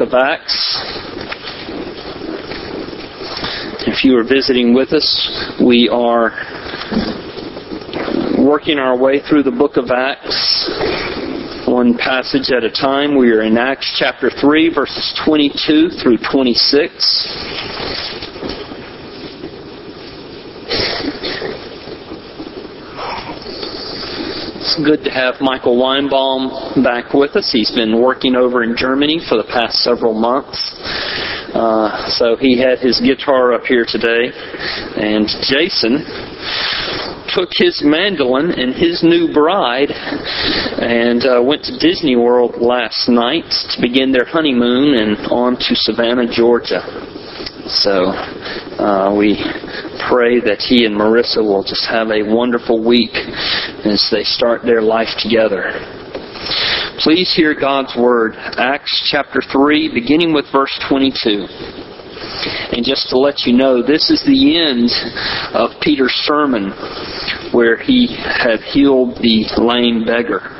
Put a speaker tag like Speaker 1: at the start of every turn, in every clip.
Speaker 1: of Acts. If you are visiting with us, we are working our way through the book of Acts, one passage at a time. We are in Acts chapter 3, verses 22 through 26. It's good to have Michael Weinbaum back with us. He's been working over in Germany for the past several months. Uh, so he had his guitar up here today. And Jason took his mandolin and his new bride and uh, went to Disney World last night to begin their honeymoon and on to Savannah, Georgia. So uh, we pray that he and Marissa will just have a wonderful week as they start their life together. Please hear God's Word, Acts chapter 3, beginning with verse 22. And just to let you know, this is the end of Peter's sermon where he had healed the lame beggar.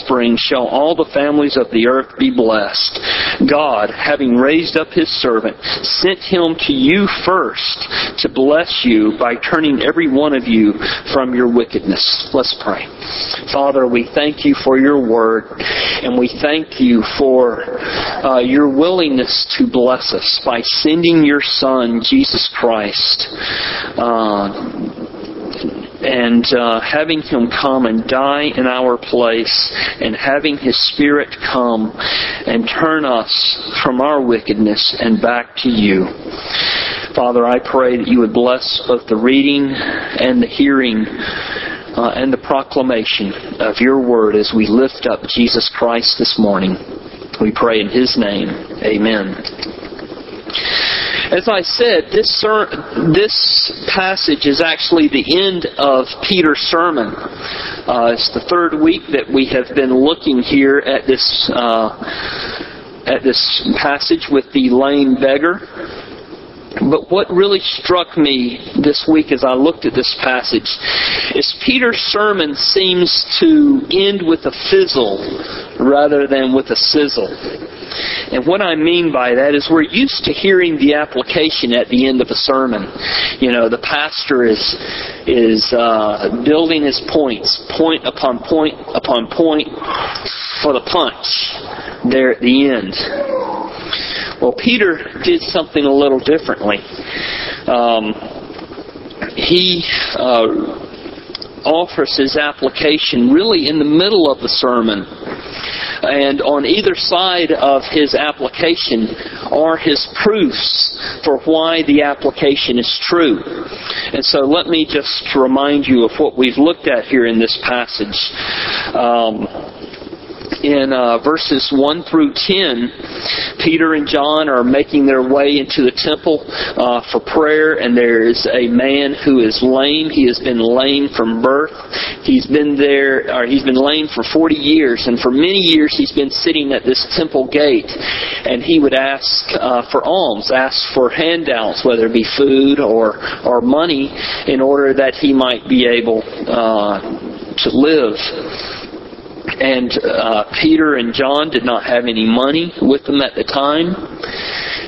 Speaker 1: shall all the families of the earth be blessed. God, having raised up his servant, sent him to you first to bless you by turning every one of you from your wickedness. Let's pray. Father, we thank you for your word, and we thank you for uh, your willingness to bless us by sending your Son, Jesus Christ. Uh, and uh, having Him come and die in our place, and having His Spirit come and turn us from our wickedness and back to you. Father, I pray that you would bless both the reading and the hearing uh, and the proclamation of your word as we lift up Jesus Christ this morning. We pray in His name. Amen. As I said, this, ser- this passage is actually the end of Peter's sermon. Uh, it's the third week that we have been looking here at this uh, at this passage with the lame beggar. But what really struck me this week as I looked at this passage is Peter's sermon seems to end with a fizzle rather than with a sizzle. And what I mean by that is we're used to hearing the application at the end of a sermon. You know, the pastor is is uh, building his points, point upon point upon point, for the punch there at the end. Well, Peter did something a little differently. Um, he uh, offers his application really in the middle of the sermon. And on either side of his application are his proofs for why the application is true. And so let me just remind you of what we've looked at here in this passage. Um, in uh, verses 1 through 10, Peter and John are making their way into the temple uh, for prayer, and there is a man who is lame. He has been lame from birth. He's been there, or he's been lame for 40 years, and for many years he's been sitting at this temple gate, and he would ask uh, for alms, ask for handouts, whether it be food or or money, in order that he might be able uh, to live and uh, Peter and John did not have any money with them at the time.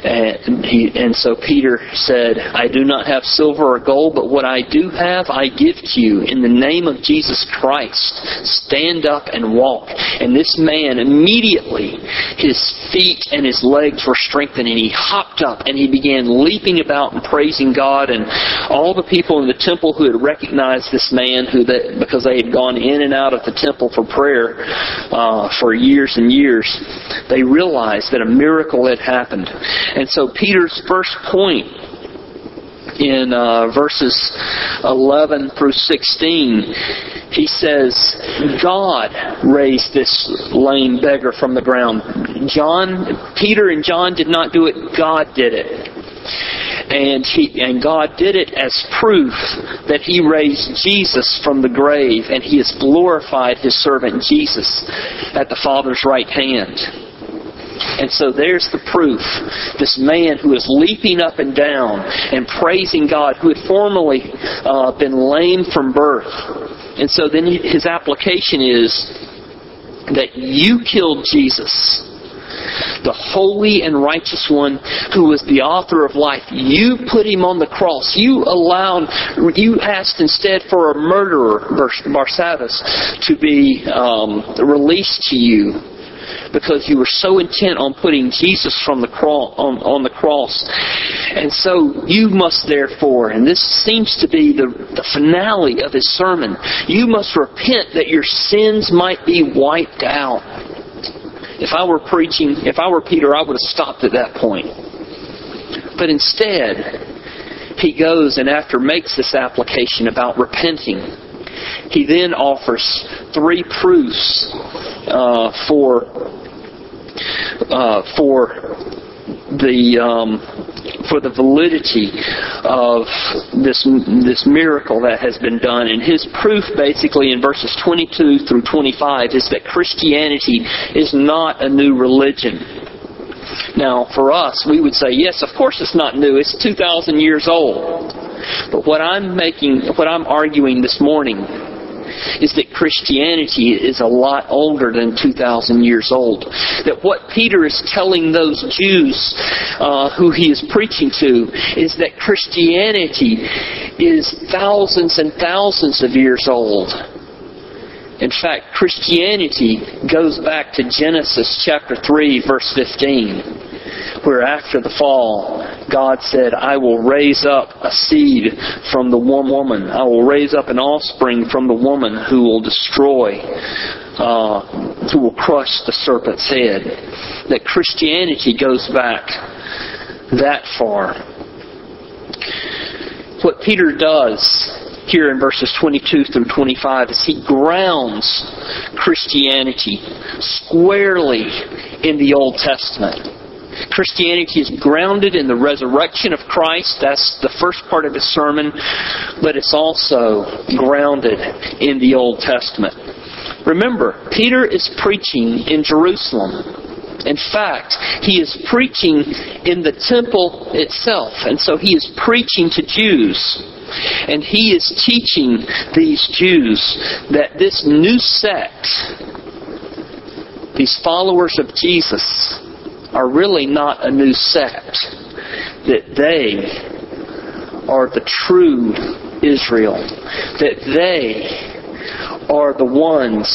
Speaker 1: And, he, and so Peter said, I do not have silver or gold, but what I do have, I give to you. In the name of Jesus Christ, stand up and walk. And this man, immediately, his feet and his legs were strengthened, and he hopped up and he began leaping about and praising God. And all the people in the temple who had recognized this man, who they, because they had gone in and out of the temple for prayer uh, for years and years, they realized that a miracle had happened. And so Peter's first point in uh, verses 11 through 16, he says, God raised this lame beggar from the ground. John, Peter and John did not do it, God did it. And he, and God did it as proof that He raised Jesus from the grave, and He has glorified His servant Jesus at the Father's right hand. And so there's the proof. This man who is leaping up and down and praising God, who had formerly uh, been lame from birth. And so then his application is that you killed Jesus the holy and righteous one who was the author of life. You put him on the cross. You allowed, you asked instead for a murderer, Barsabbas, to be um, released to you because you were so intent on putting Jesus from the cross on, on the cross. And so you must therefore, and this seems to be the, the finale of his sermon, you must repent that your sins might be wiped out. If I were preaching, if I were Peter, I would have stopped at that point. But instead, he goes and after makes this application about repenting, he then offers three proofs uh, for uh, for the um, for the validity of this this miracle that has been done. And his proof, basically, in verses 22 through 25, is that Christianity is not a new religion. Now, for us, we would say, yes, of course it's not new. It's 2,000 years old. But what I'm making, what I'm arguing this morning is that Christianity is a lot older than 2,000 years old. That what Peter is telling those Jews uh, who he is preaching to is that Christianity is thousands and thousands of years old. In fact, Christianity goes back to Genesis chapter 3, verse 15 where after the fall, God said, I will raise up a seed from the woman. I will raise up an offspring from the woman who will destroy, uh, who will crush the serpent's head. That Christianity goes back that far. What Peter does here in verses 22 through 25 is he grounds Christianity squarely in the Old Testament. Christianity is grounded in the resurrection of Christ. That's the first part of his sermon. But it's also grounded in the Old Testament. Remember, Peter is preaching in Jerusalem. In fact, he is preaching in the temple itself. And so he is preaching to Jews. And he is teaching these Jews that this new sect, these followers of Jesus, are really not a new sect, that they are the true Israel, that they are the ones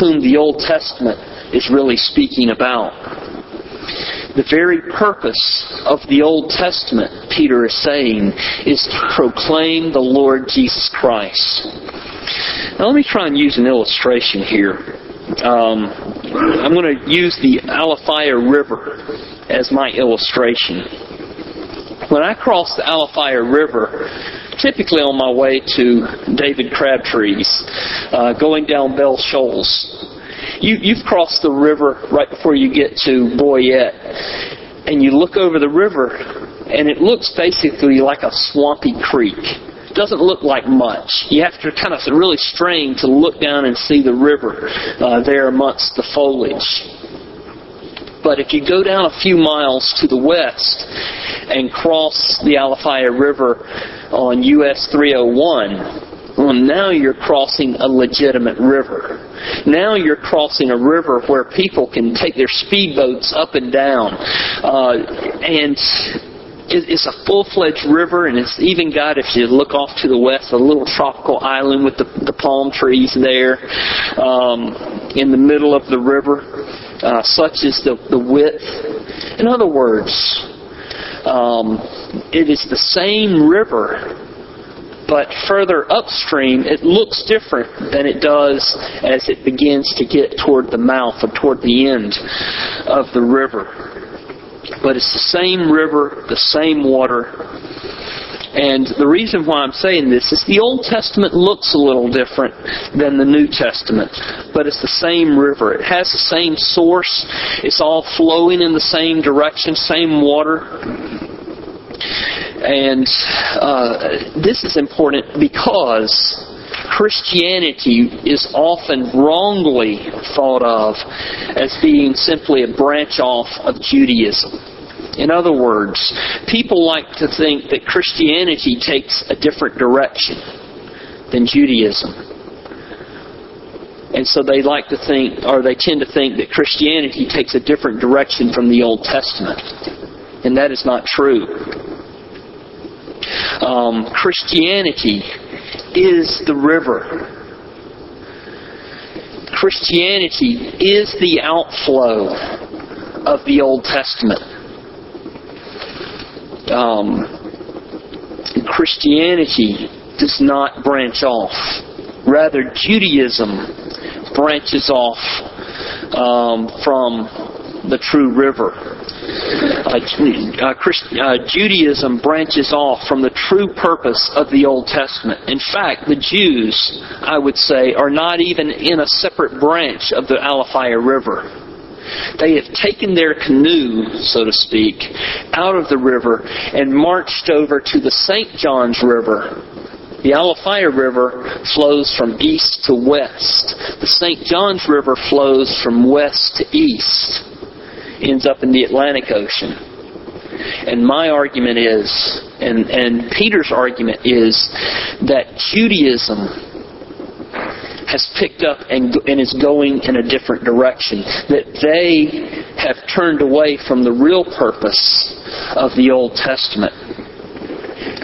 Speaker 1: whom the Old Testament is really speaking about. The very purpose of the Old Testament, Peter is saying, is to proclaim the Lord Jesus Christ. Now let me try and use an illustration here. Um, I'm going to use the Alafia River as my illustration. When I cross the Alafia River, typically on my way to David Crabtree's, uh, going down Bell Shoals, you, you've crossed the river right before you get to Boyette, and you look over the river, and it looks basically like a swampy creek doesn't look like much. You have to kind of really strain to look down and see the river uh, there amongst the foliage. But if you go down a few miles to the west and cross the Alafia River on US 301, well, now you're crossing a legitimate river. Now you're crossing a river where people can take their speedboats up and down. Uh, and it's a full-fledged river, and it's even got, if you look off to the west, a little tropical island with the, the palm trees there um, in the middle of the river. Uh, such is the, the width. In other words, um, it is the same river, but further upstream, it looks different than it does as it begins to get toward the mouth or toward the end of the river. But it's the same river, the same water. And the reason why I'm saying this is the Old Testament looks a little different than the New Testament, but it's the same river. It has the same source. It's all flowing in the same direction, same water. And uh, this is important because Christianity is often wrongly thought of as being simply a branch off of Judaism. In other words, people like to think that Christianity takes a different direction than Judaism. And so they like to think, or they tend to think that Christianity takes a different direction from the Old Testament. And that is not true. Um, Christianity is the river. Christianity is the outflow of the Old Testament. Um, Christianity does not branch off. Rather, Judaism branches off um, from the true river. Uh, uh, Christ, uh, Judaism branches off from the true purpose of the Old Testament. In fact, the Jews, I would say, are not even in a separate branch of the Alafia River. They have taken their canoe, so to speak, out of the river and marched over to the St. John's River. The Alafia River flows from east to west. The St. John's River flows from west to east, ends up in the Atlantic Ocean. And my argument is, and, and Peter's argument is, that Judaism has picked up and, and is going in a different direction. That they have turned away from the real purpose of the Old Testament.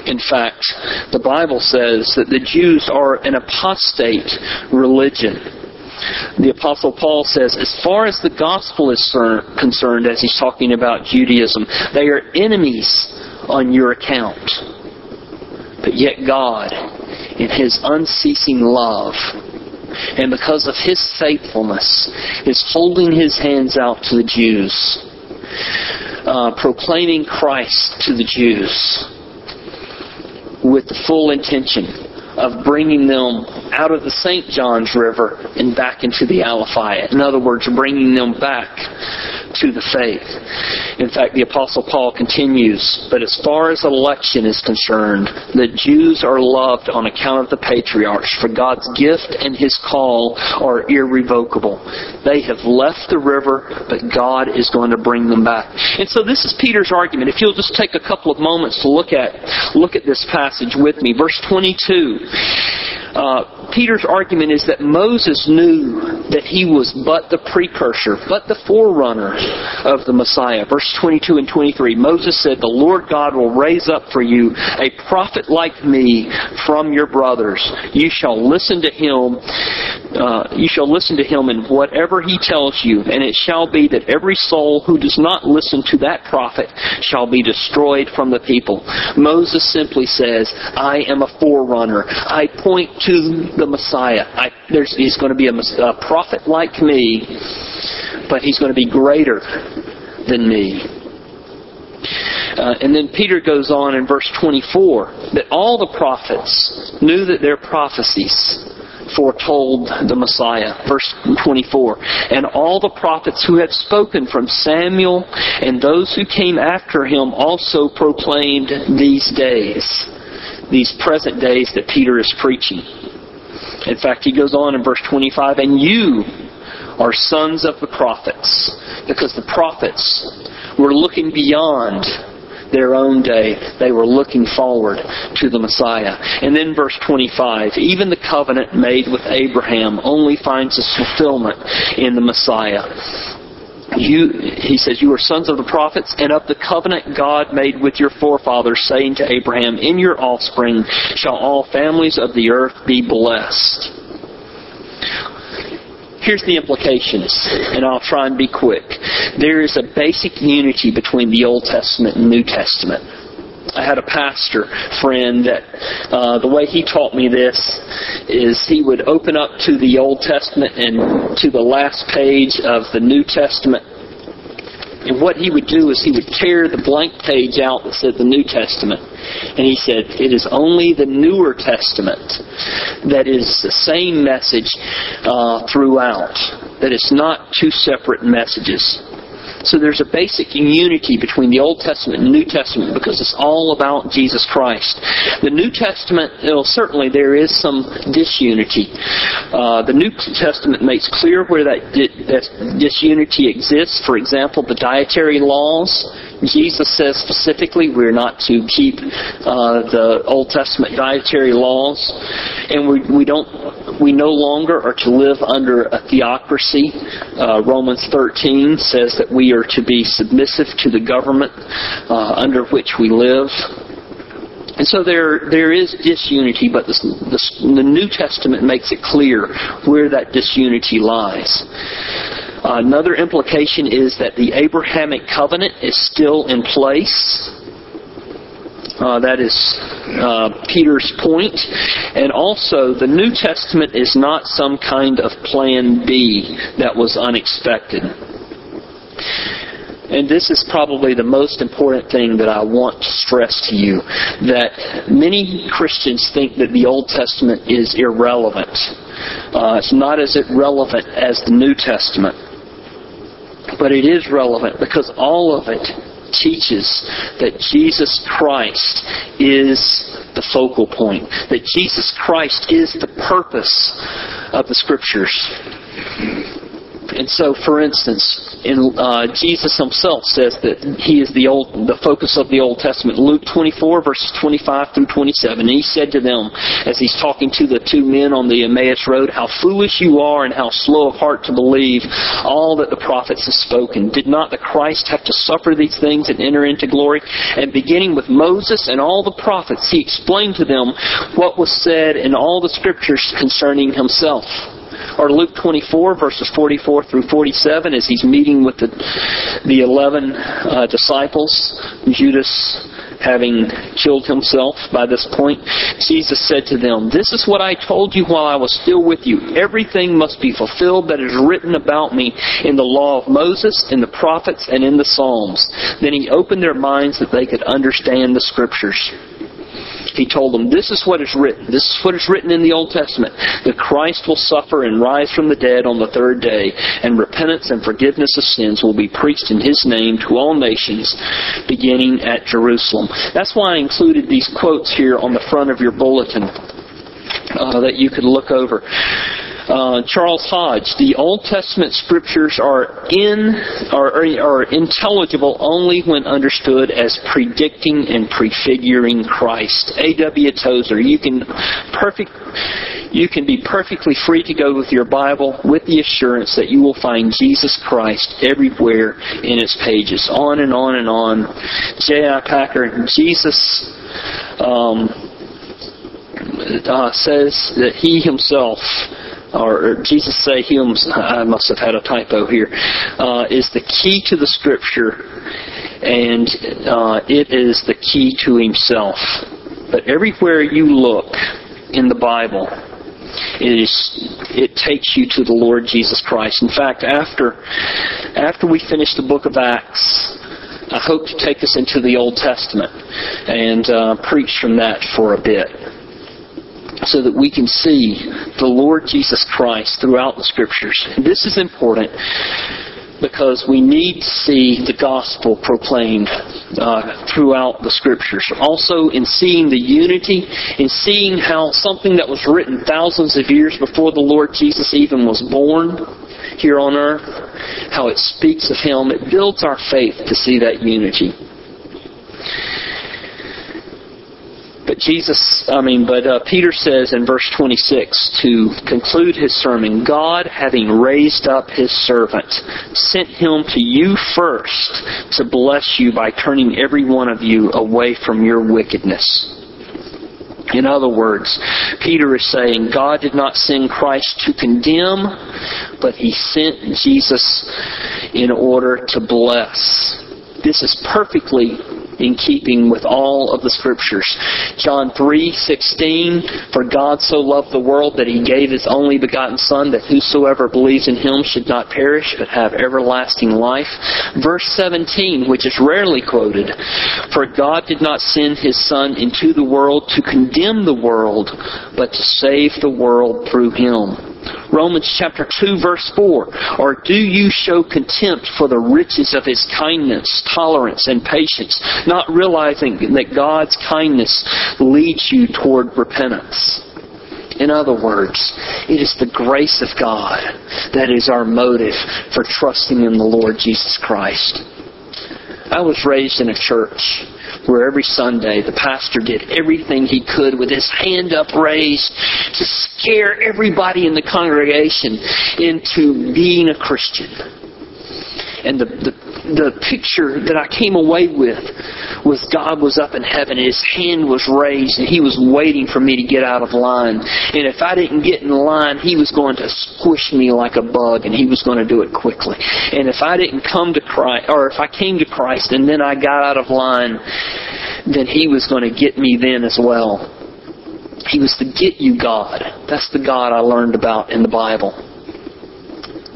Speaker 1: In fact, the Bible says that the Jews are an apostate religion. The Apostle Paul says, as far as the gospel is concerned, as he's talking about Judaism, they are enemies on your account. But yet God, in His unceasing love, and because of his faithfulness, is holding his hands out to the Jews, uh, proclaiming Christ to the Jews with the full intention of bringing them out of the St. John's River and back into the Alafia. In other words, bringing them back to the faith. In fact, the Apostle Paul continues, but as far as election is concerned, the Jews are loved on account of the patriarchs, for God's gift and his call are irrevocable. They have left the river, but God is going to bring them back. And so this is Peter's argument. If you'll just take a couple of moments to look at look at this passage with me. Verse 22. Uh, Peter's argument is that Moses knew that he was but the precursor, but the forerunner of the Messiah. Verse 22 and 23. Moses said, The Lord God will raise up for you a prophet like me from your brothers. You shall listen to him. Uh, you shall listen to him in whatever he tells you, and it shall be that every soul who does not listen to that prophet shall be destroyed from the people. Moses simply says, I am a forerunner. I point to the Messiah. I, he's going to be a, a prophet like me, but he's going to be greater than me. Uh, and then Peter goes on in verse 24 that all the prophets knew that their prophecies foretold the Messiah. Verse 24. And all the prophets who had spoken from Samuel and those who came after him also proclaimed these days these present days that Peter is preaching. In fact, he goes on in verse 25, and you are sons of the prophets, because the prophets were looking beyond their own day. They were looking forward to the Messiah. And then verse 25, even the covenant made with Abraham only finds its fulfillment in the Messiah you, he says, you are sons of the prophets and of the covenant God made with your forefathers, saying to Abraham, In your offspring shall all families of the earth be blessed. Here's the implications, and I'll try and be quick. There is a basic unity between the Old Testament and New Testament. I had a pastor friend that uh, the way he taught me this is he would open up to the Old Testament and to the last page of the New Testament And what he would do is he would tear the blank page out that said the New Testament. And he said, it is only the Newer Testament that is the same message uh, throughout. That it's not two separate messages. So there's a basic unity between the Old Testament and New Testament because it's all about Jesus Christ. The New Testament, well, certainly there is some disunity. Uh, the New Testament makes clear where that, that disunity exists. For example, the dietary laws. Jesus says specifically we're not to keep uh, the Old Testament dietary laws, and we, we don't we no longer are to live under a theocracy. Uh, Romans 13 says that we are to be submissive to the government uh, under which we live. And so there, there is disunity, but the, New Testament makes it clear where that disunity lies. Another implication is that the Abrahamic covenant is still in place. Uh, that is uh, Peter's point. And also, the New Testament is not some kind of plan B that was unexpected. And this is probably the most important thing that I want to stress to you that many Christians think that the Old Testament is irrelevant. Uh, it's not as irrelevant as the New Testament. But it is relevant because all of it teaches that Jesus Christ is the focal point, that Jesus Christ is the purpose of the Scriptures. And so, for instance, in, uh, Jesus himself says that he is the old, the focus of the Old Testament. Luke 24 verses 25 through 27. And he said to them, as he's talking to the two men on the Emmaus road, how foolish you are and how slow of heart to believe all that the prophets have spoken. Did not the Christ have to suffer these things and enter into glory? And beginning with Moses and all the prophets, he explained to them what was said in all the scriptures concerning himself or Luke 24, verses 44 through 47, as he's meeting with the, the 11 uh, disciples, Judas having killed himself by this point, Jesus said to them, This is what I told you while I was still with you. Everything must be fulfilled that is written about me in the law of Moses, in the prophets, and in the Psalms. Then he opened their minds that they could understand the Scriptures. He told them, This is what is written. This is what is written in the Old Testament. That Christ will suffer and rise from the dead on the third day, and repentance and forgiveness of sins will be preached in His name to all nations, beginning at Jerusalem. That's why I included these quotes here on the front of your bulletin uh, that you could look over. Uh, Charles Hodge, the Old Testament scriptures are in are, are intelligible only when understood as predicting and prefiguring Christ. A.W. Tozer, you can perfect you can be perfectly free to go with your Bible with the assurance that you will find Jesus Christ everywhere in its pages. On and on and on. J.I. Packer, Jesus um, uh, says that he himself or Jesus say he I must have had a typo here, uh, is the key to the Scripture, and uh, it is the key to Himself. But everywhere you look in the Bible, it is it takes you to the Lord Jesus Christ. In fact, after after we finish the book of Acts, I hope to take us into the Old Testament and uh, preach from that for a bit so that we can see the Lord Jesus Christ throughout the Scriptures. This is important because we need to see the gospel proclaimed uh, throughout the scriptures. Also, in seeing the unity, in seeing how something that was written thousands of years before the Lord Jesus even was born here on earth, how it speaks of Him, it builds our faith to see that unity. Jesus, I mean, but uh, Peter says in verse 26 to conclude his sermon, God, having raised up his servant, sent him to you first to bless you by turning every one of you away from your wickedness. In other words, Peter is saying God did not send Christ to condemn, but he sent Jesus in order to bless. This is perfectly in keeping with all of the scriptures. John 3:16 For God so loved the world that he gave his only begotten son that whosoever believes in him should not perish but have everlasting life. Verse 17, which is rarely quoted, For God did not send his son into the world to condemn the world, but to save the world through him. Romans chapter 2 verse 4. Or do you show contempt for the riches of his kindness, tolerance, and patience, not realizing that God's kindness leads you toward repentance? In other words, it is the grace of God that is our motive for trusting in the Lord Jesus Christ. I was raised in a church where every Sunday the pastor did everything he could with his hand upraised to scare everybody in the congregation into being a Christian. And the, the, the picture that I came away with was God was up in heaven and his hand was raised and he was waiting for me to get out of line. And if I didn't get in line, he was going to squish me like a bug and he was going to do it quickly. And if I didn't come to Christ, or if I came to Christ and then I got out of line, then he was going to get me then as well. He was the get you God. That's the God I learned about in the Bible.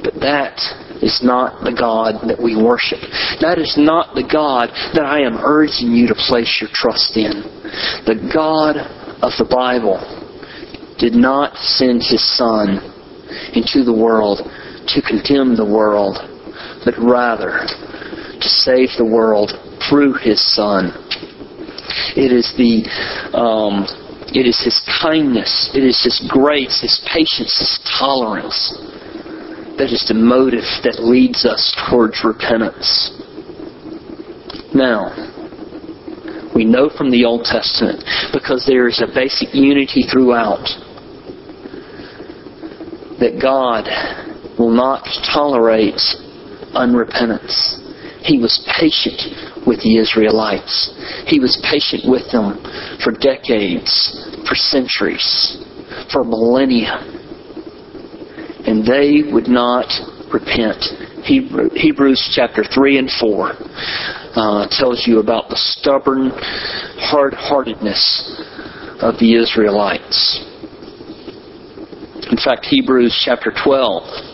Speaker 1: But that is not the God that we worship. That is not the God that I am urging you to place your trust in. The God of the Bible did not send his Son into the world to condemn the world, but rather to save the world through his Son. It is the um, it is his kindness, it is his grace, his patience, his tolerance that is the motive that leads us towards repentance. Now, we know from the Old Testament, because there is a basic unity throughout, that God will not tolerate unrepentance. He was patient with the Israelites. He was patient with them for decades, for centuries, for millennia and they would not repent. Hebrews chapter 3 and 4 uh, tells you about the stubborn hard-heartedness of the Israelites. In fact, Hebrews chapter 12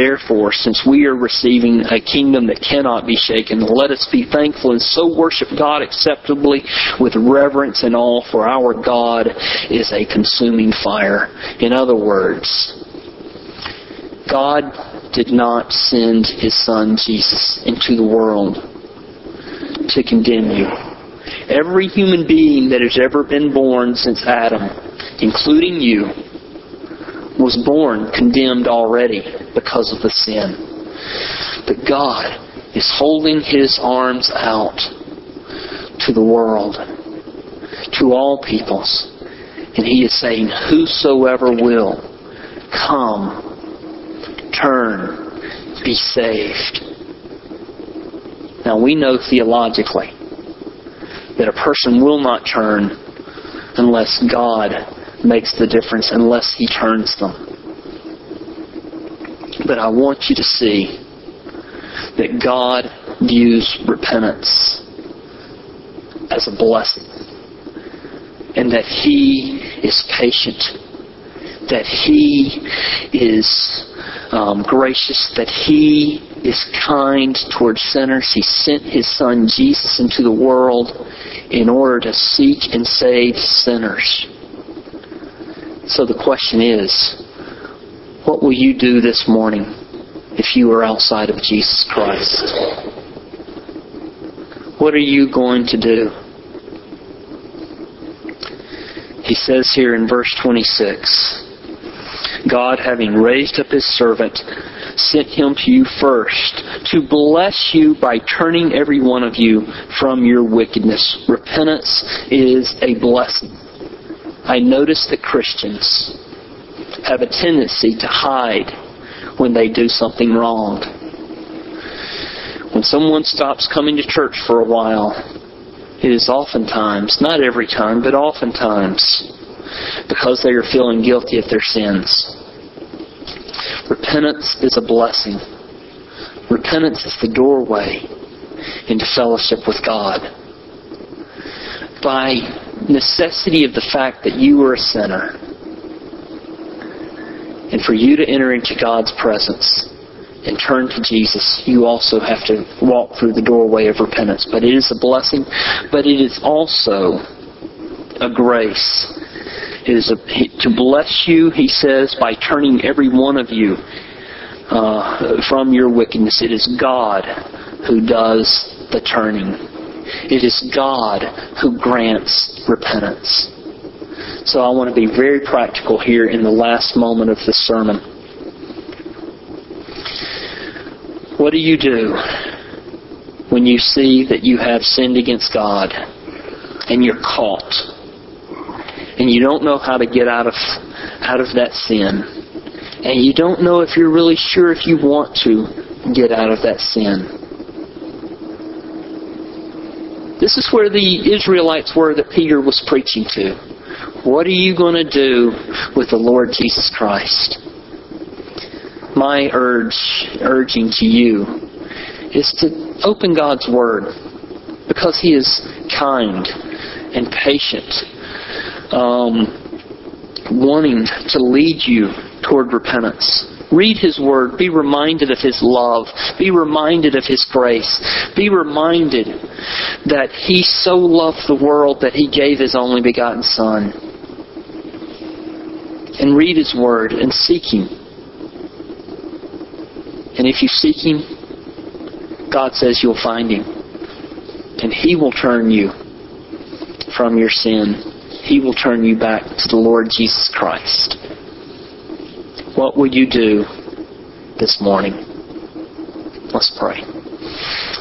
Speaker 1: Therefore, since we are receiving a kingdom that cannot be shaken, let us be thankful and so worship God acceptably with reverence and awe, for our God is a consuming fire. In other words, God did not send His Son Jesus into the world to condemn you. Every human being that has ever been born since Adam, including you, was born condemned already because of the sin. But God is holding His arms out to the world, to all peoples. And He is saying, Whosoever will, come, turn, be saved. Now we know theologically that a person will not turn unless God makes the difference unless He turns them. But I want you to see that God views repentance as a blessing and that He is patient, that He is um, gracious, that He is kind towards sinners. He sent His Son Jesus into the world in order to seek and save sinners. So the question is, what will you do this morning if you are outside of Jesus Christ? What are you going to do? He says here in verse 26, God having raised up his servant sent him to you first to bless you by turning every one of you from your wickedness. Repentance is a blessing. I notice that Christians have a tendency to hide when they do something wrong. When someone stops coming to church for a while, it is oftentimes, not every time, but oftentimes, because they are feeling guilty of their sins. Repentance is a blessing. Repentance is the doorway into fellowship with God. By necessity of the fact that you are a sinner, and for you to enter into God's presence and turn to Jesus, you also have to walk through the doorway of repentance. But it is a blessing, but it is also a grace. It is a, to bless you, he says, by turning every one of you uh, from your wickedness. It is God who does the turning. It is God who grants repentance. So I want to be very practical here in the last moment of the sermon. What do you do when you see that you have sinned against God and you're caught and you don't know how to get out of out of that sin and you don't know if you're really sure if you want to get out of that sin? This is where the Israelites were that Peter was preaching to. What are you going to do with the Lord Jesus Christ? My urge, urging to you is to open God's Word because He is kind and patient, um, wanting to lead you toward repentance. Read His Word. Be reminded of His love. Be reminded of His grace. Be reminded that He so loved the world that He gave His only begotten Son and read His Word and seek Him. And if you seek Him, God says you'll find Him. And He will turn you from your sin. He will turn you back to the Lord Jesus Christ. What will you do this morning? Let's pray.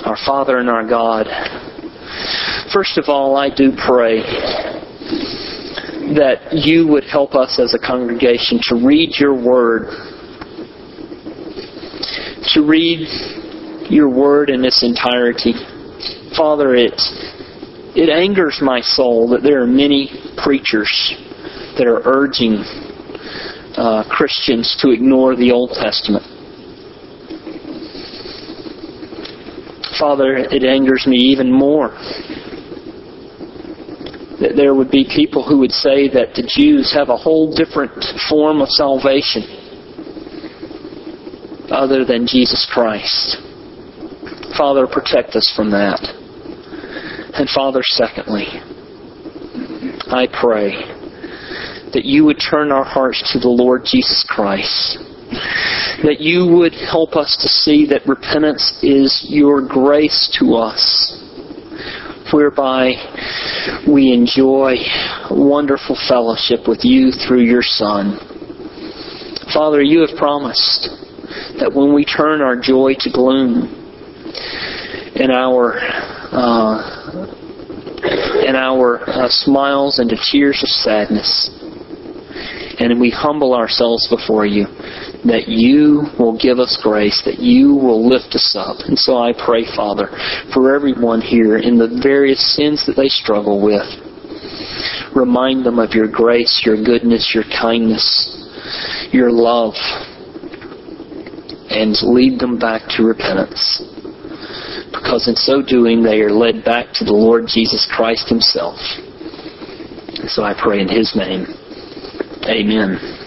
Speaker 1: Our Father and our God, first of all, I do pray that you would help us as a congregation to read your word, to read your word in its entirety. Father, it, it angers my soul that there are many preachers that are urging uh, Christians to ignore the Old Testament. Father, it angers me even more that there would be people who would say that the Jews have a whole different form of salvation other than Jesus Christ. Father, protect us from that. And Father, secondly, I pray that you would turn our hearts to the Lord Jesus Christ. That you would help us to see that repentance is your grace to us whereby we enjoy wonderful fellowship with you through your Son. Father, you have promised that when we turn our joy to gloom and our uh, and our uh, smiles into tears of sadness, and we humble ourselves before you, that you will give us grace, that you will lift us up. And so I pray, Father, for everyone here in the various sins that they struggle with. Remind them of your grace, your goodness, your kindness, your love, and lead them back to repentance. Because in so doing, they are led back to the Lord Jesus Christ Himself. So I pray in His name. Amen.